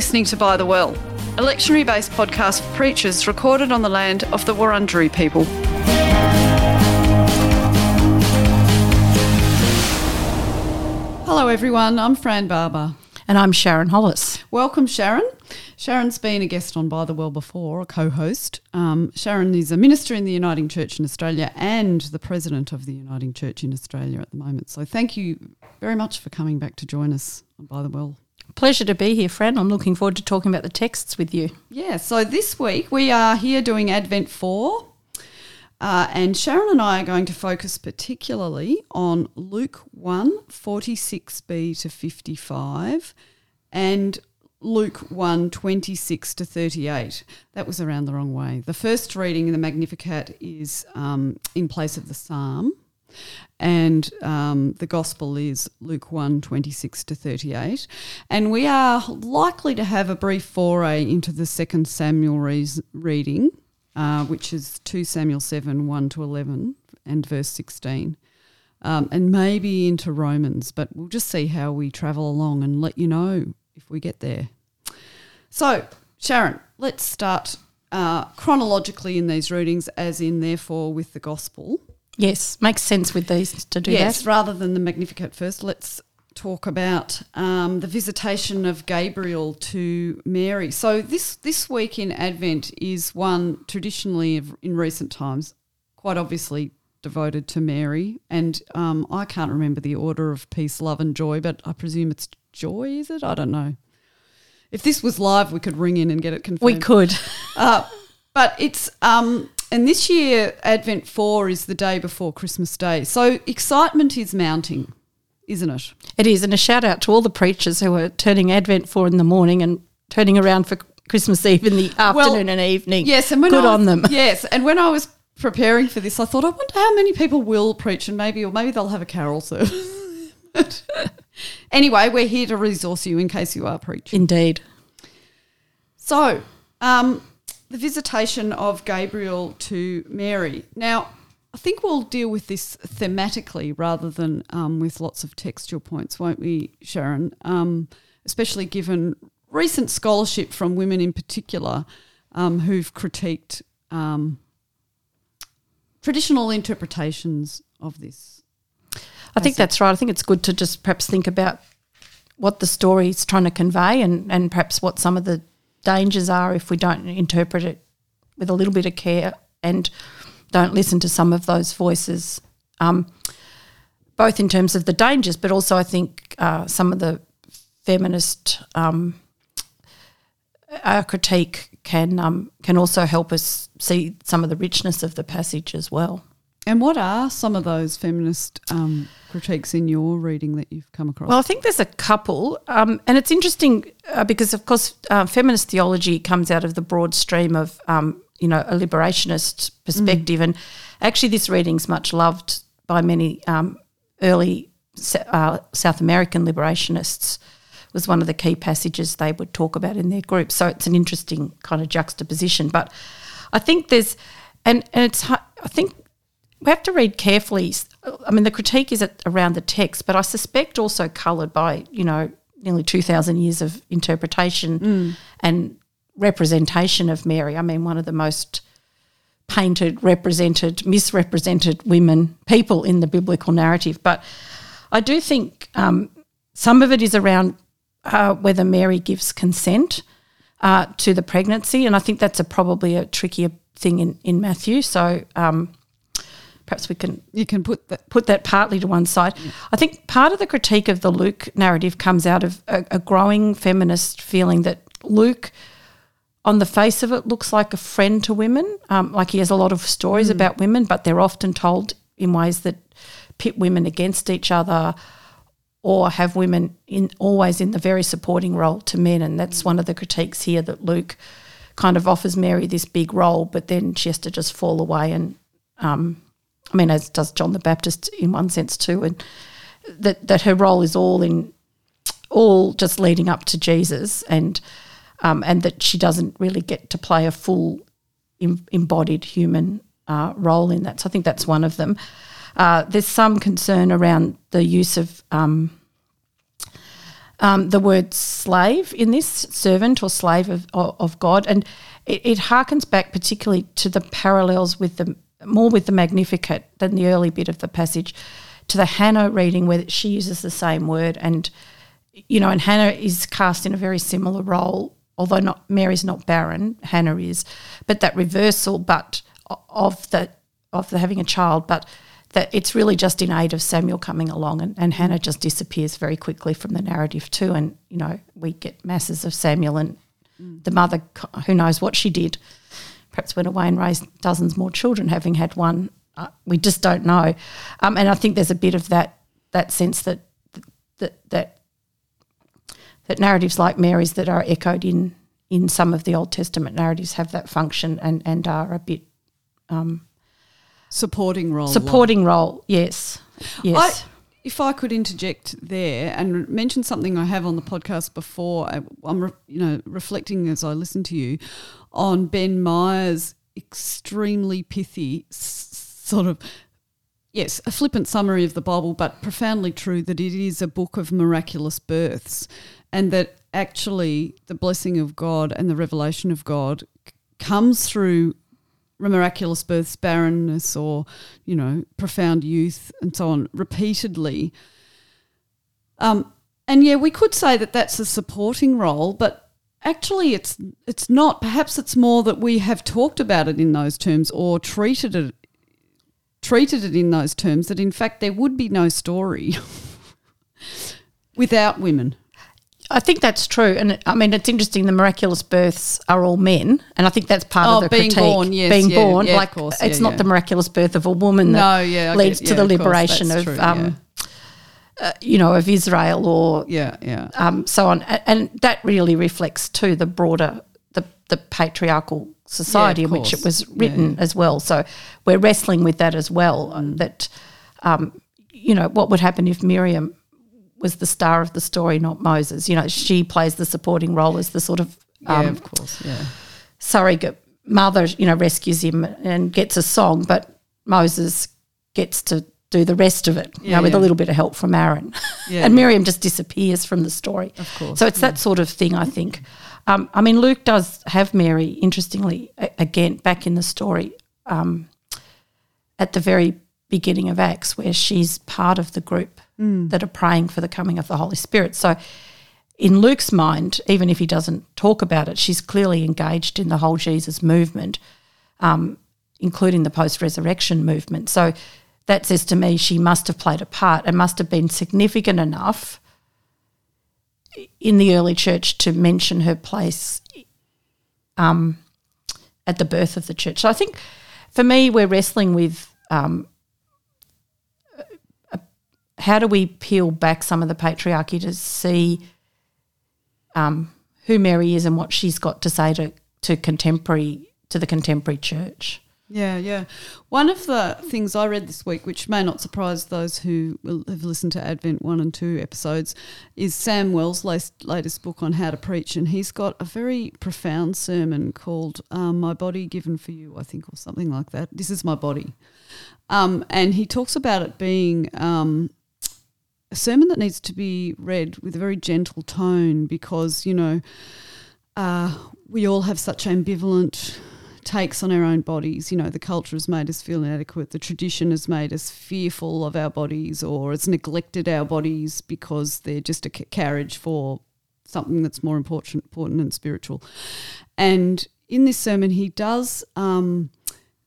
listening to By the Well, a lectionary based podcast for preachers recorded on the land of the Wurundjeri people. Hello, everyone. I'm Fran Barber. And I'm Sharon Hollis. Welcome, Sharon. Sharon's been a guest on By the Well before, a co host. Um, Sharon is a minister in the Uniting Church in Australia and the president of the Uniting Church in Australia at the moment. So thank you very much for coming back to join us on By the Well. Pleasure to be here, Fran. I'm looking forward to talking about the texts with you. Yeah, so this week we are here doing Advent 4. Uh, and Sharon and I are going to focus particularly on Luke 1, 46b to 55, and Luke 1, 26 to 38. That was around the wrong way. The first reading in the Magnificat is um, in place of the Psalm, and um, the Gospel is Luke 1, 26 to 38. And we are likely to have a brief foray into the second Samuel re- reading, uh, which is 2 Samuel 7, 1 to 11, and verse 16. Um, and maybe into Romans, but we'll just see how we travel along and let you know if we get there. So, Sharon, let's start uh, chronologically in these readings, as in, therefore, with the gospel. Yes, makes sense with these to do that. yes, that. rather than the Magnificat first, let's talk about um, the visitation of Gabriel to Mary. So this this week in Advent is one traditionally in recent times, quite obviously devoted to Mary, and um, I can't remember the order of peace, love, and joy, but I presume it's joy. Is it? I don't know. If this was live, we could ring in and get it confirmed. We could. Uh, but it's um, and this year Advent four is the day before Christmas Day, so excitement is mounting, isn't it? It is. And a shout out to all the preachers who are turning Advent 4 in the morning and turning around for Christmas Eve in the afternoon and evening. Yes, and when Good I, on them. Yes, and when I was preparing for this, I thought, I wonder how many people will preach, and maybe or maybe they'll have a carol service. anyway, we're here to resource you in case you are preaching. Indeed. So, um, the visitation of Gabriel to Mary. Now, I think we'll deal with this thematically rather than um, with lots of textual points, won't we, Sharon? Um, especially given recent scholarship from women in particular um, who've critiqued um, traditional interpretations of this. I think that's right. I think it's good to just perhaps think about what the story is trying to convey and, and perhaps what some of the dangers are if we don't interpret it with a little bit of care and don't listen to some of those voices, um, both in terms of the dangers, but also I think uh, some of the feminist um, critique can um, can also help us see some of the richness of the passage as well. And what are some of those feminist um, critiques in your reading that you've come across? Well, I think there's a couple, um, and it's interesting uh, because, of course, uh, feminist theology comes out of the broad stream of, um, you know, a liberationist perspective, and actually, this reading's much loved by many um, early uh, South American liberationists. Was one of the key passages they would talk about in their group. So it's an interesting kind of juxtaposition. But I think there's, and and it's I think we have to read carefully. I mean, the critique is around the text, but I suspect also coloured by you know nearly two thousand years of interpretation and representation of Mary. I mean, one of the most painted, represented, misrepresented women people in the biblical narrative. But I do think um, some of it is around uh, whether Mary gives consent uh, to the pregnancy, and I think that's a probably a trickier thing in in Matthew. So. Um, perhaps we can you can put that. put that partly to one side. I think part of the critique of the Luke narrative comes out of a, a growing feminist feeling that Luke, on the face of it, looks like a friend to women. Um, like he has a lot of stories about women, but they're often told in ways that pit women against each other or have women in always in the very supporting role to men. And that's one of the critiques here that Luke kind of offers Mary this big role, but then she has to just fall away and um, I mean, as does John the Baptist in one sense too, and that that her role is all in all just leading up to Jesus, and um, and that she doesn't really get to play a full em- embodied human uh, role in that. So I think that's one of them. Uh, there's some concern around the use of um, um, the word slave in this servant or slave of, of, of God, and it, it harkens back particularly to the parallels with the more with the Magnificat than the early bit of the passage to the Hannah reading where she uses the same word and you know, and Hannah is cast in a very similar role, although not Mary's not barren, Hannah is, but that reversal, but of the of the having a child, but that it's really just in aid of Samuel coming along, and, and Hannah just disappears very quickly from the narrative too, and you know we get masses of Samuel and mm. the mother, who knows what she did, perhaps went away and raised dozens more children, having had one. Uh, we just don't know, um, and I think there's a bit of that that sense that that that that narratives like Mary's that are echoed in in some of the Old Testament narratives have that function and and are a bit um, supporting role. Supporting role, yes, yes. I, if I could interject there and mention something I have on the podcast before, I'm re, you know reflecting as I listen to you on Ben Myers' extremely pithy sort of yes, a flippant summary of the Bible, but profoundly true that it is a book of miraculous births and that actually the blessing of God and the revelation of God comes through miraculous births, barrenness, or you know, profound youth, and so on, repeatedly. Um, and yeah, we could say that that's a supporting role, but actually, it's it's not. Perhaps it's more that we have talked about it in those terms or treated it treated it in those terms. That in fact, there would be no story without women. I think that's true, and I mean it's interesting. The miraculous births are all men, and I think that's part oh, of the being critique. Born, yes, being yeah, born, yeah, like course, it's yeah, not the miraculous birth of a woman that no, yeah, leads to the course, liberation of, true, um, uh, you know, of Israel or yeah, yeah, um, so on, and that really reflects too the broader the the patriarchal society in which it was written as well. So we're wrestling with that as well. Mm. That um, you know what would happen if Miriam was the star of the story, not Moses. You know, she plays the supporting role as the sort of um, yeah, of course, yeah, surrogate mother. You know, rescues him and gets a song, but Moses gets to do the rest of it. You yeah, know, with yeah. a little bit of help from Aaron, yeah, and Miriam just disappears from the story. Of course, so it's that sort of thing. I think. Um, I mean, Luke does have Mary. Interestingly, again, back in the story. Um, at the very beginning of Acts, where she's part of the group mm. that are praying for the coming of the Holy Spirit. So, in Luke's mind, even if he doesn't talk about it, she's clearly engaged in the whole Jesus movement, um, including the post resurrection movement. So, that says to me she must have played a part and must have been significant enough in the early church to mention her place um, at the birth of the church. So I think for me, we're wrestling with um, how do we peel back some of the patriarchy to see um, who Mary is and what she's got to say to, to contemporary to the contemporary church? Yeah, yeah. One of the things I read this week, which may not surprise those who have listened to Advent 1 and 2 episodes, is Sam Wells' latest book on how to preach. And he's got a very profound sermon called um, My Body Given for You, I think, or something like that. This is my body. Um, and he talks about it being um, a sermon that needs to be read with a very gentle tone because, you know, uh, we all have such ambivalent takes on our own bodies. You know, the culture has made us feel inadequate, the tradition has made us fearful of our bodies or has neglected our bodies because they're just a carriage for something that's more important, important and spiritual. And in this sermon, he does. Um,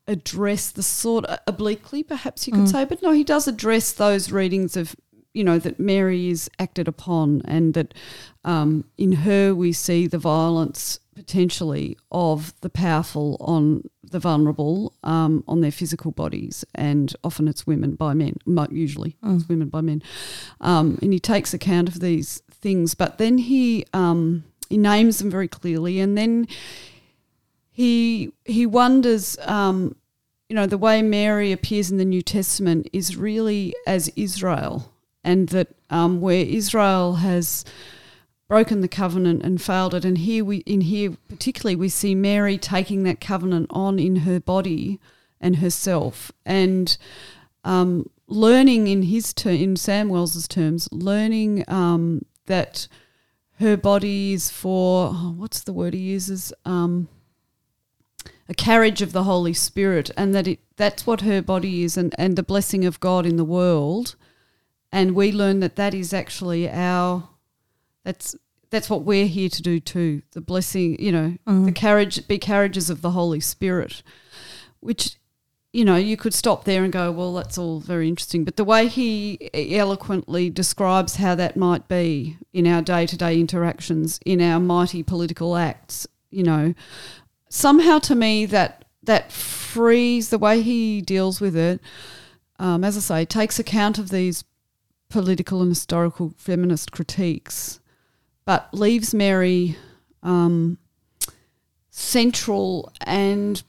address the sort of obliquely, perhaps you could mm. say, but no, he does address those readings of you know, that Mary is acted upon and that um, in her we see the violence potentially of the powerful on the vulnerable um, on their physical bodies, and often it's women by men, usually mm. it's women by men. Um, and he takes account of these things, but then he um, he names them very clearly, and then he he wonders. Um, you know, the way Mary appears in the New Testament is really as Israel and that um, where Israel has broken the covenant and failed it, and here we in here particularly we see Mary taking that covenant on in her body and herself, and um, learning in his ter- in Sam Wells's terms, learning um, that her body is for oh, what's the word he uses? Um, a carriage of the Holy Spirit, and that it that's what her body is, and, and the blessing of God in the world. And we learn that that is actually our that's that's what we're here to do too. The blessing, you know, the carriage be carriages of the Holy Spirit, which you know, you could stop there and go, well, that's all very interesting. But the way he eloquently describes how that might be in our day to day interactions, in our mighty political acts, you know, somehow to me that that frees the way he deals with it. Um, as I say, takes account of these political and historical feminist critiques, but leaves Mary um, central and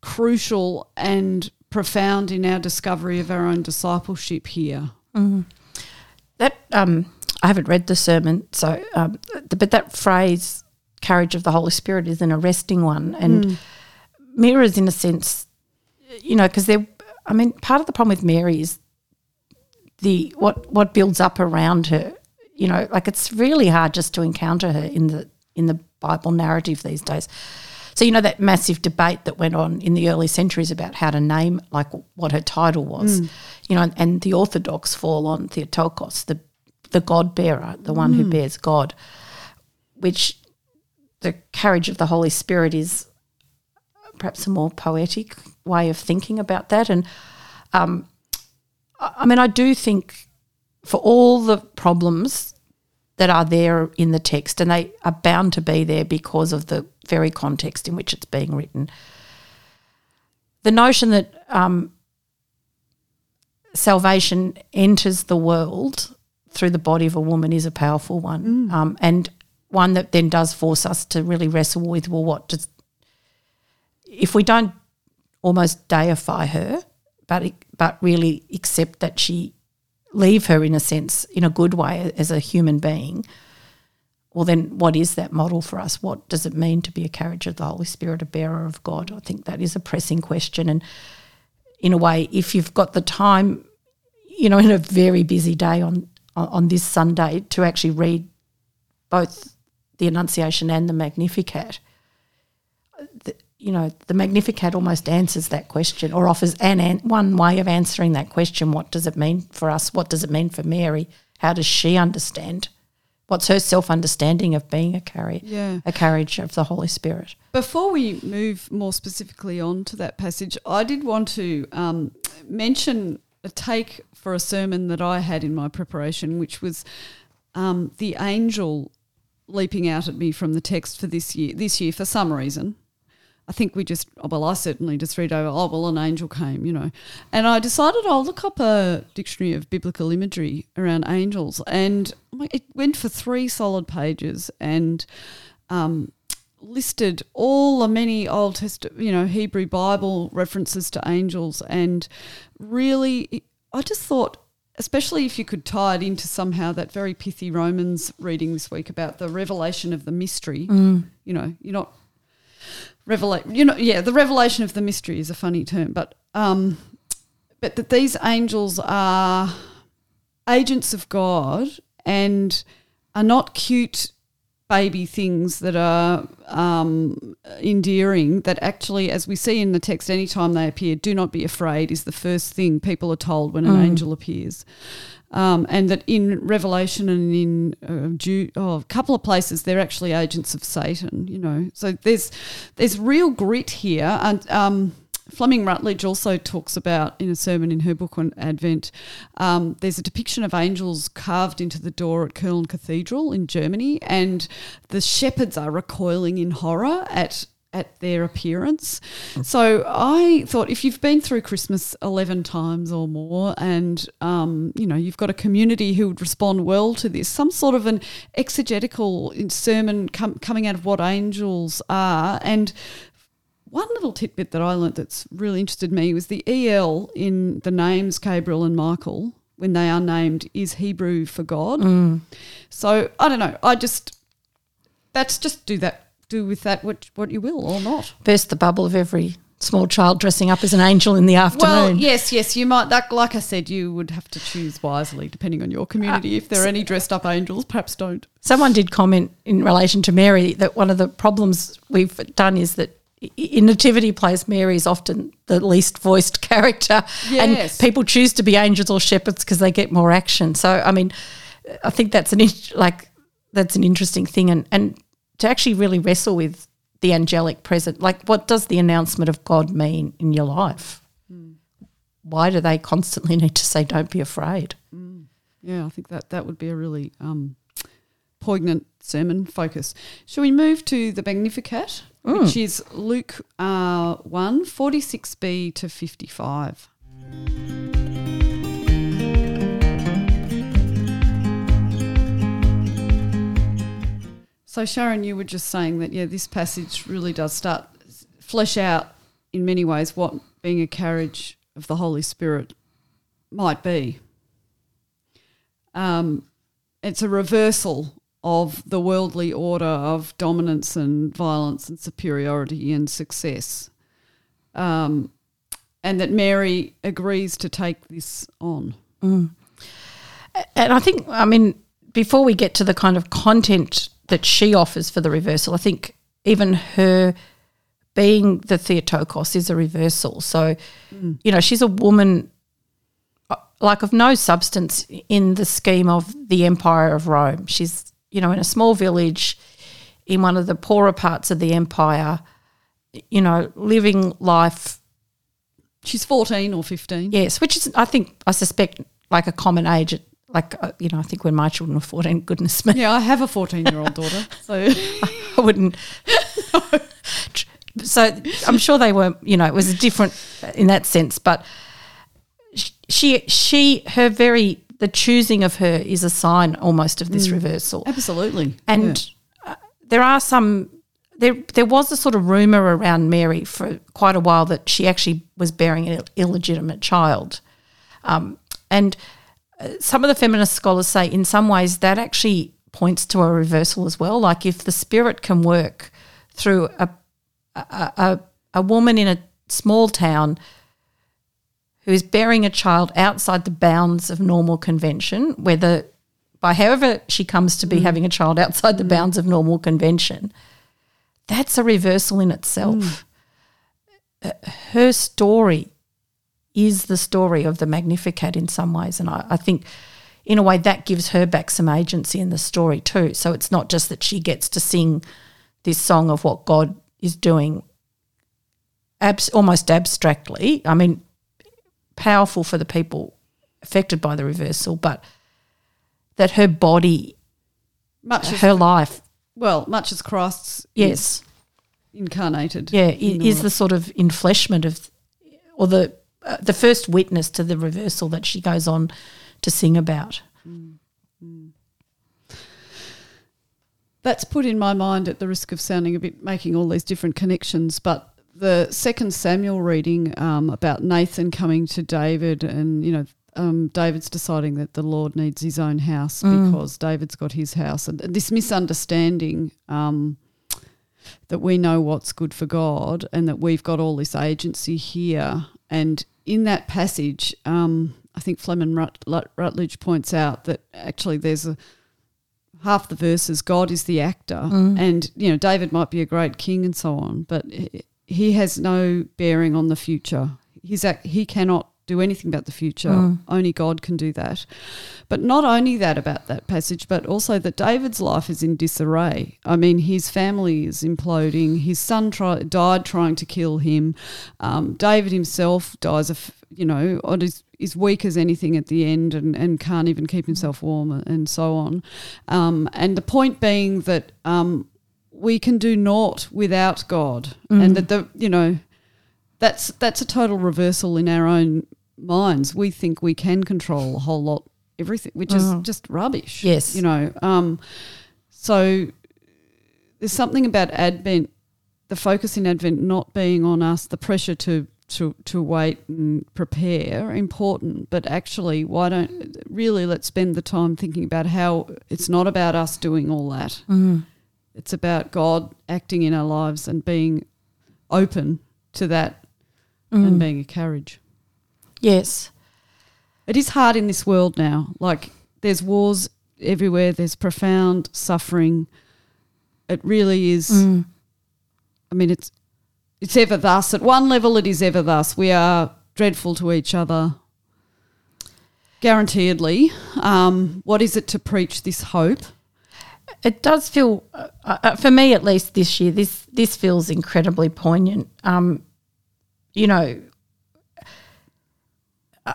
crucial and profound in our discovery of our own discipleship here. That um, I haven't read the sermon, so um, but that phrase "carriage of the Holy Spirit" is an arresting one, and mirrors in a sense, you know, because they're. I mean, part of the problem with Mary is the what what builds up around her. You know, like it's really hard just to encounter her in the in the Bible narrative these days. So you know that massive debate that went on in the early centuries about how to name like what her title was, you know, and, and the Orthodox fall on Theotokos, the the God bearer, the one who bears God, which the carriage of the Holy Spirit is perhaps a more poetic way of thinking about that. And um, I mean, I do think for all the problems that are there in the text, and they are bound to be there because of the very context in which it's being written. The notion that um, salvation enters the world through the body of a woman is a powerful one, um, and one that then does force us to really wrestle with well, what does if we don't almost deify her, but but really accept that she leave her in a sense in a good way as a human being, well then what is that model for us? What does it mean to be a carriage of the Holy Spirit, a bearer of God? I think that is a pressing question and in a way, if you've got the time, you know, in a very busy day on on, this Sunday to actually read both the Annunciation and the Magnificat, you know, the Magnificat almost answers that question or offers an, an one way of answering that question. What does it mean for us? What does it mean for Mary? How does she understand? What's her self understanding of being a carriage, Yeah. a carriage of the Holy Spirit? Before we move more specifically on to that passage, I did want to um, mention a take for a sermon that I had in my preparation, which was um, the angel leaping out at me from the text for this year. This year, for some reason, I think we just, well, I certainly just read over, oh, well, an angel came, you know. And I decided I'll look up a dictionary of biblical imagery around angels. And it went for three solid pages and um, listed all the many Old Testament, you know, Hebrew Bible references to angels. And really, I just thought, especially if you could tie it into somehow that very pithy Romans reading this week about the revelation of the mystery, you know, you're not revelate you know yeah the revelation of the mystery is a funny term but um but that these angels are agents of god and are not cute baby things that are um, endearing that actually as we see in the text anytime they appear do not be afraid is the first thing people are told when an angel appears um, and that in Revelation and in uh, oh, a couple of places they're actually agents of Satan. You know, so there's there's real grit here, and um, Fleming Rutledge also talks about in a sermon in her book on Advent. Um, there's a depiction of angels carved into the door at Köln Cathedral in Germany, and the shepherds are recoiling in horror at at their appearance. So I thought if you've been through Christmas 11 times or more and, um, you know, you've got a community who would respond well to this, some sort of an exegetical sermon com- coming out of what angels are. And one little tidbit that I learnt that's really interested me was the EL in the names Gabriel and Michael when they are named is Hebrew for God. Mm. So I don't know. I just, that's just do that do with that what what you will or not. Burst the bubble of every small child dressing up as an angel in the afternoon. Well, yes, yes, you might. That, like I said, you would have to choose wisely depending on your community. Uh, if there are any dressed up angels, perhaps don't. Someone did comment in relation to Mary that one of the problems we've done is that in nativity plays, Mary is often the least voiced character, Yes. and people choose to be angels or shepherds because they get more action. So, I mean, I think that's an like that's an interesting thing, and and to actually really wrestle with the angelic present, like what does the announcement of God mean in your life? Why do they constantly need to say, "Don't be afraid"? Yeah, I think that that would be a really um, poignant sermon focus. Shall we move to the Magnificat, which is Luke uh, 1, 46b to 55. So, Sharon, you were just saying that, yeah, this passage really does start flesh out in many ways what being a carriage of the Holy Spirit might be. Um, it's a reversal of the worldly order of dominance and violence and superiority and success. Um, and that Mary agrees to take this on. And I think, I mean, before we get to the kind of content that she offers for the reversal, I think even her being the Theotokos is a reversal. So, you know, she's a woman uh, like of no substance in the scheme of the Empire of Rome. She's, you know, in a small village in one of the poorer parts of the empire, you know, living life She's 14 or 15. Yes, which is, I think, I suspect, like a common age. At, like, uh, you know, I think when my children were 14, goodness me, Yeah, I have a 14 year old daughter. So, I wouldn't. so I'm sure they were, you know, it was different in that sense. But she, she, her very, the choosing of her is a sign almost of this reversal. absolutely. And uh, there are some. There, there was a sort of rumor around Mary for quite a while that she actually was bearing an illegitimate child, um, and uh, some of the feminist scholars say in some ways that actually points to a reversal as well. Like if the spirit can work through a a, a, a woman in a small town who is bearing a child outside the bounds of normal convention, whether by however she comes to be mm. having a child outside the mm. bounds of normal convention, that's a reversal in itself. Mm. Uh, Her story is the story of the Magnificat in some ways. And I, I think, in a way, that gives her back some agency in the story too. So it's not just that she gets to sing this song of what God is doing abs- almost abstractly. I mean, powerful for the people affected by the reversal, but that her body, Much as, her life, well, much as Christ's yes, incarnated. yeah, in is all the sort of infleshment of, or the uh, the first witness to the reversal that she goes on to sing about. That's put in my mind at the risk of sounding a bit making all these different connections, but the second Samuel reading um, about Nathan coming to David and, you know, um, David's deciding that the Lord needs his own house because David's got his house. And this misunderstanding um, that we know what's good for God and that we've got all this agency here. And in that passage, um, I think Fleming Rut- Rut- Rutledge points out that actually there's a half the verses God is the actor, and you know David might be a great king and so on, but he- has no bearing on the future. He's ac- he cannot do anything about the future. Only God can do that. But not only that about that passage, but also that David's life is in disarray. I mean, his family is imploding. His son try, died trying to kill him. Um, David himself dies of, you know, on is, is weak as anything at the end and, and can't even keep himself warm and so on. Um, and the point being that um, we can do naught without God, and mm. that the you know that's that's a total reversal in our own minds. We think we can control a whole lot, everything, which is mm. just rubbish. Yes. you know. Um, so there's something about Advent, the focus in Advent not being on us, the pressure to to to wait and prepare, important. But actually, why don't really let's spend the time thinking about how it's not about us doing all that. Mm. It's about God acting in our lives and being open to that and being a carriage. Yes. It is hard in this world now. Like there's wars everywhere. There's profound suffering. It really is. I mean, it's it's ever thus. At one level, it is ever thus. We are dreadful to each other. Guaranteedly. Um, what is it to preach this hope? It does feel, uh, uh, for me at least this year, this this feels incredibly poignant. Um, you know,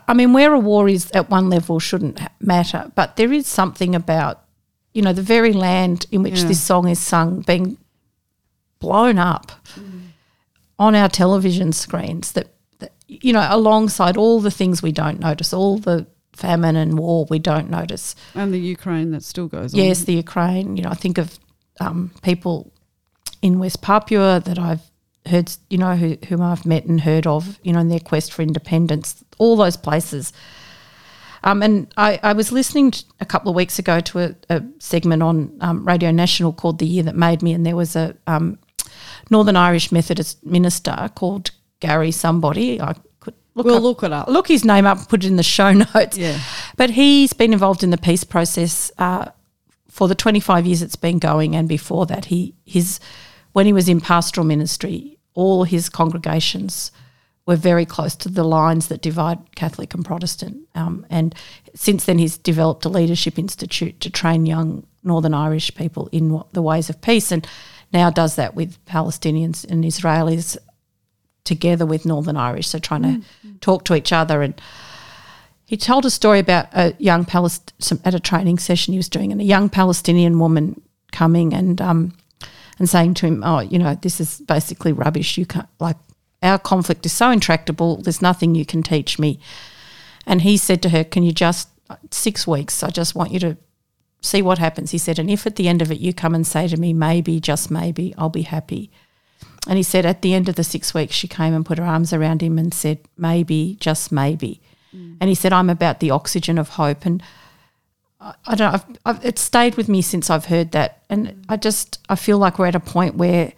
I mean, where a war is at one level shouldn't matter, but there is something about, you know, the very land in which Yeah. this song is sung being blown up on our television screens that, that, you know, alongside all the things we don't notice, all the famine and war we don't notice. And the Ukraine that still goes on. Yes, the Ukraine. You know, I think of um, people in West Papua that I've heard, you know, who, whom I've met and heard of, you know, in their quest for independence, all those places. Um, and I, I was listening a couple of weeks ago to a, a segment on um, Radio National called The Year That Made Me, and there was a um, Northern Irish Methodist minister called Gary somebody. I look We'll up, look it up. Look his name up, put it in the show notes. Yeah. But he's been involved in the peace process uh, for the 25 years it's been going, and before that, he his when he was in pastoral ministry, all his congregations were very close to the lines that divide Catholic and Protestant. Um, and since then, he's developed a leadership institute to train young Northern Irish people in the ways of peace, and now does that with Palestinians and Israelis together with Northern Irish, so trying to talk to each other and he told a story about a young Palest- some, at a training session he was doing, and a young Palestinian woman coming and um, and saying to him, "Oh, you know, this is basically rubbish. You can't like our conflict is so intractable. There's nothing you can teach me." And he said to her, "Can you just six weeks? I just want you to see what happens." He said, "And if at the end of it you come and say to me, maybe, just maybe, I'll be happy." And he said, at the end of the six weeks, she came and put her arms around him and said, maybe, just maybe. Mm. And he said, I'm about the oxygen of hope. And I, I don't know, I've, I've, it's stayed with me since I've heard that. And I just, I feel like we're at a point where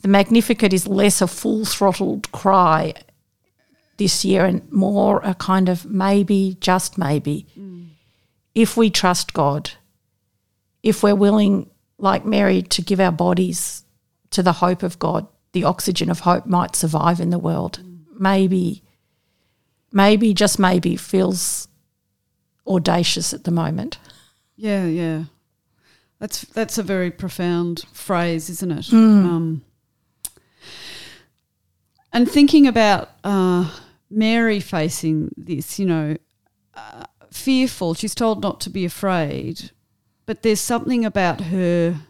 the Magnificat is less a full throttled cry this year and more a kind of maybe, just maybe. Mm. If we trust God, if we're willing, like Mary, to give our bodies to the hope of God, the oxygen of hope might survive in the world. Maybe, maybe, just maybe feels audacious at the moment. Yeah, yeah. That's that's a very profound phrase, isn't it? Um, and thinking about uh, Mary facing this, you know, uh, fearful. She's told not to be afraid, but there's something about her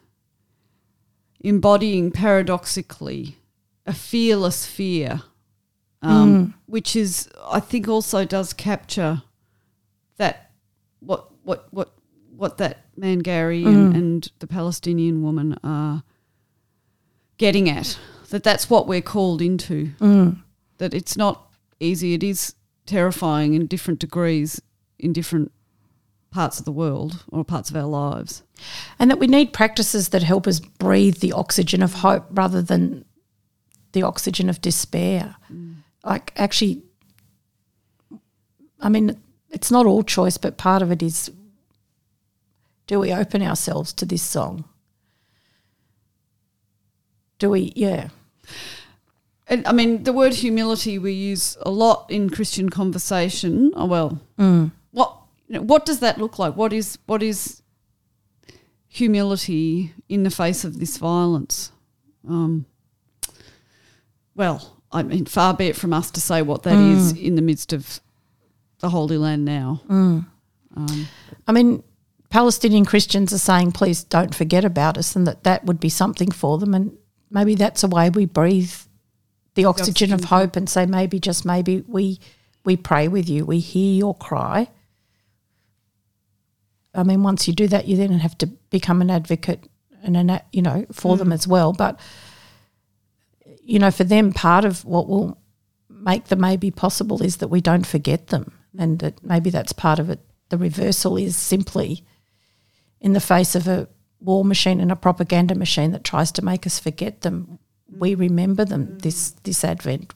embodying paradoxically a fearless fear, um, mm. which is, I think, also does capture that what what what what that man Gary and, mm. and the Palestinian woman are getting at. That that's what we're called into. Mm. That it's not easy. It is terrifying in different degrees in different parts of the world or parts of our lives. And that we need practices that help us breathe the oxygen of hope rather than the oxygen of despair. Mm. Like, actually, I mean, it's not all choice, but part of it is do we open ourselves to this song? Do we, yeah. And I mean, the word humility we use a lot in Christian conversation. Oh well, mm. what you know, what does that look like? What is what is humility in the face of this violence? Um, well, I mean, far be it from us to say what that is mm. in the midst of the Holy Land now. Mm. Um, I mean, Palestinian Christians are saying, please don't forget about us, and that that would be something for them. And maybe that's a way we breathe the oxygen, of oxygen. hope and say, maybe, just maybe, we, we pray with you, we hear your cry. I mean, once you do that, you then have to become an advocate and an, you know, for them mm. as well. But, you know, for them, part of what will make the maybe possible is that we don't forget them. And that maybe that's part of it. The reversal is simply in the face of a war machine and a propaganda machine that tries to make us forget them, we remember them mm. this this Advent.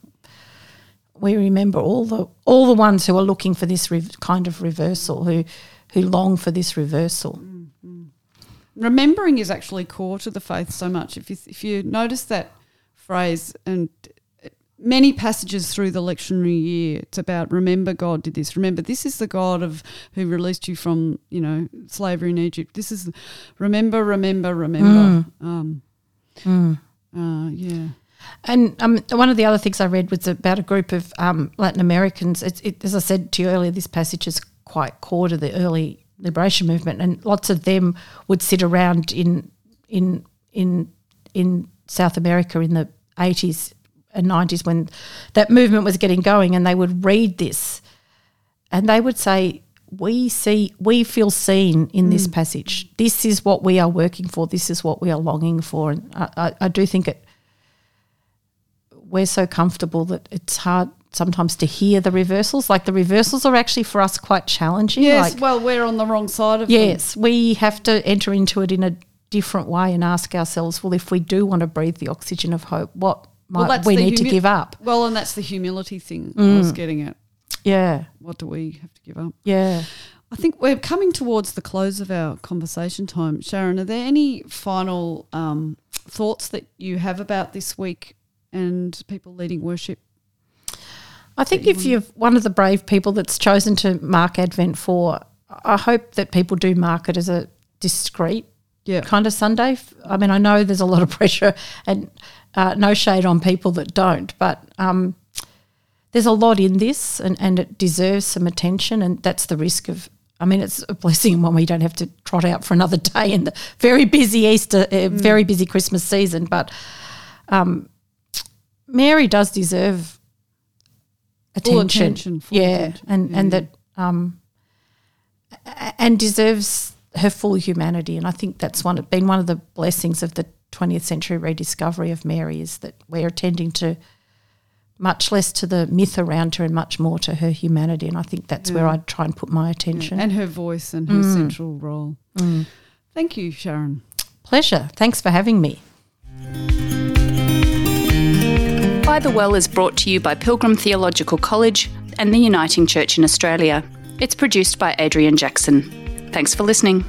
we remember all the all the ones who are looking for this re- kind of reversal, who who long for this reversal. Remembering is actually core to the faith so much. If you, if you notice that phrase and many passages through the lectionary year, it's about remember God did this. Remember this is the God of who released you from you know slavery in Egypt. This is remember, remember, remember. Um, Uh, yeah. And um, one of the other things I read was about a group of um, Latin Americans. It's, it, as I said to you earlier, this passage is quite core to the early liberation movement, and lots of them would sit around in in in in South America in the eighties and nineties when that movement was getting going, and they would read this, and they would say. We see, we feel seen in this mm. passage. This is what we are working for. This is what we are longing for. And I, I, I do think it we're so comfortable that it's hard sometimes to hear the reversals. Like the reversals are actually for us quite challenging. Yes. Like, well, we're on the wrong side of them. yes, we have to enter into it in a different way and ask ourselves, well, if we do want to breathe the oxygen of hope, what might that's we need to give up? Well, and that's the humility thing I Mm. was getting at. Yeah, What do we have to give up? yeah. I think we're coming towards the close of our conversation time. Sharon, are there any final um, thoughts that you have about this week and people leading worship? I think if you're one of the brave people that's chosen to mark Advent four, I hope that people do mark it as a discrete Yeah. kind of Sunday. I mean, I know there's a lot of pressure and uh, no shade on people that don't, but um, there's a lot in this and, and it deserves some attention. And that's the risk of, I mean, it's a blessing when we don't have to trot out for another day in the very busy Easter, uh, very busy Christmas season. But um, Mary does deserve Full attention. attention, full yeah, attention. and Yeah, and that um, and deserves her full humanity. And I think that's one been one of the blessings of the 20th century rediscovery of Mary is that we're attending to much less to the myth around her and much more to her humanity. And I think that's where I try and put my attention. And her voice and her Mm. central role. Thank you, Sharon. Pleasure. Thanks for having me. By the Well is brought to you by Pilgrim Theological College and the Uniting Church in Australia. It's produced by Adrian Jackson. Thanks for listening.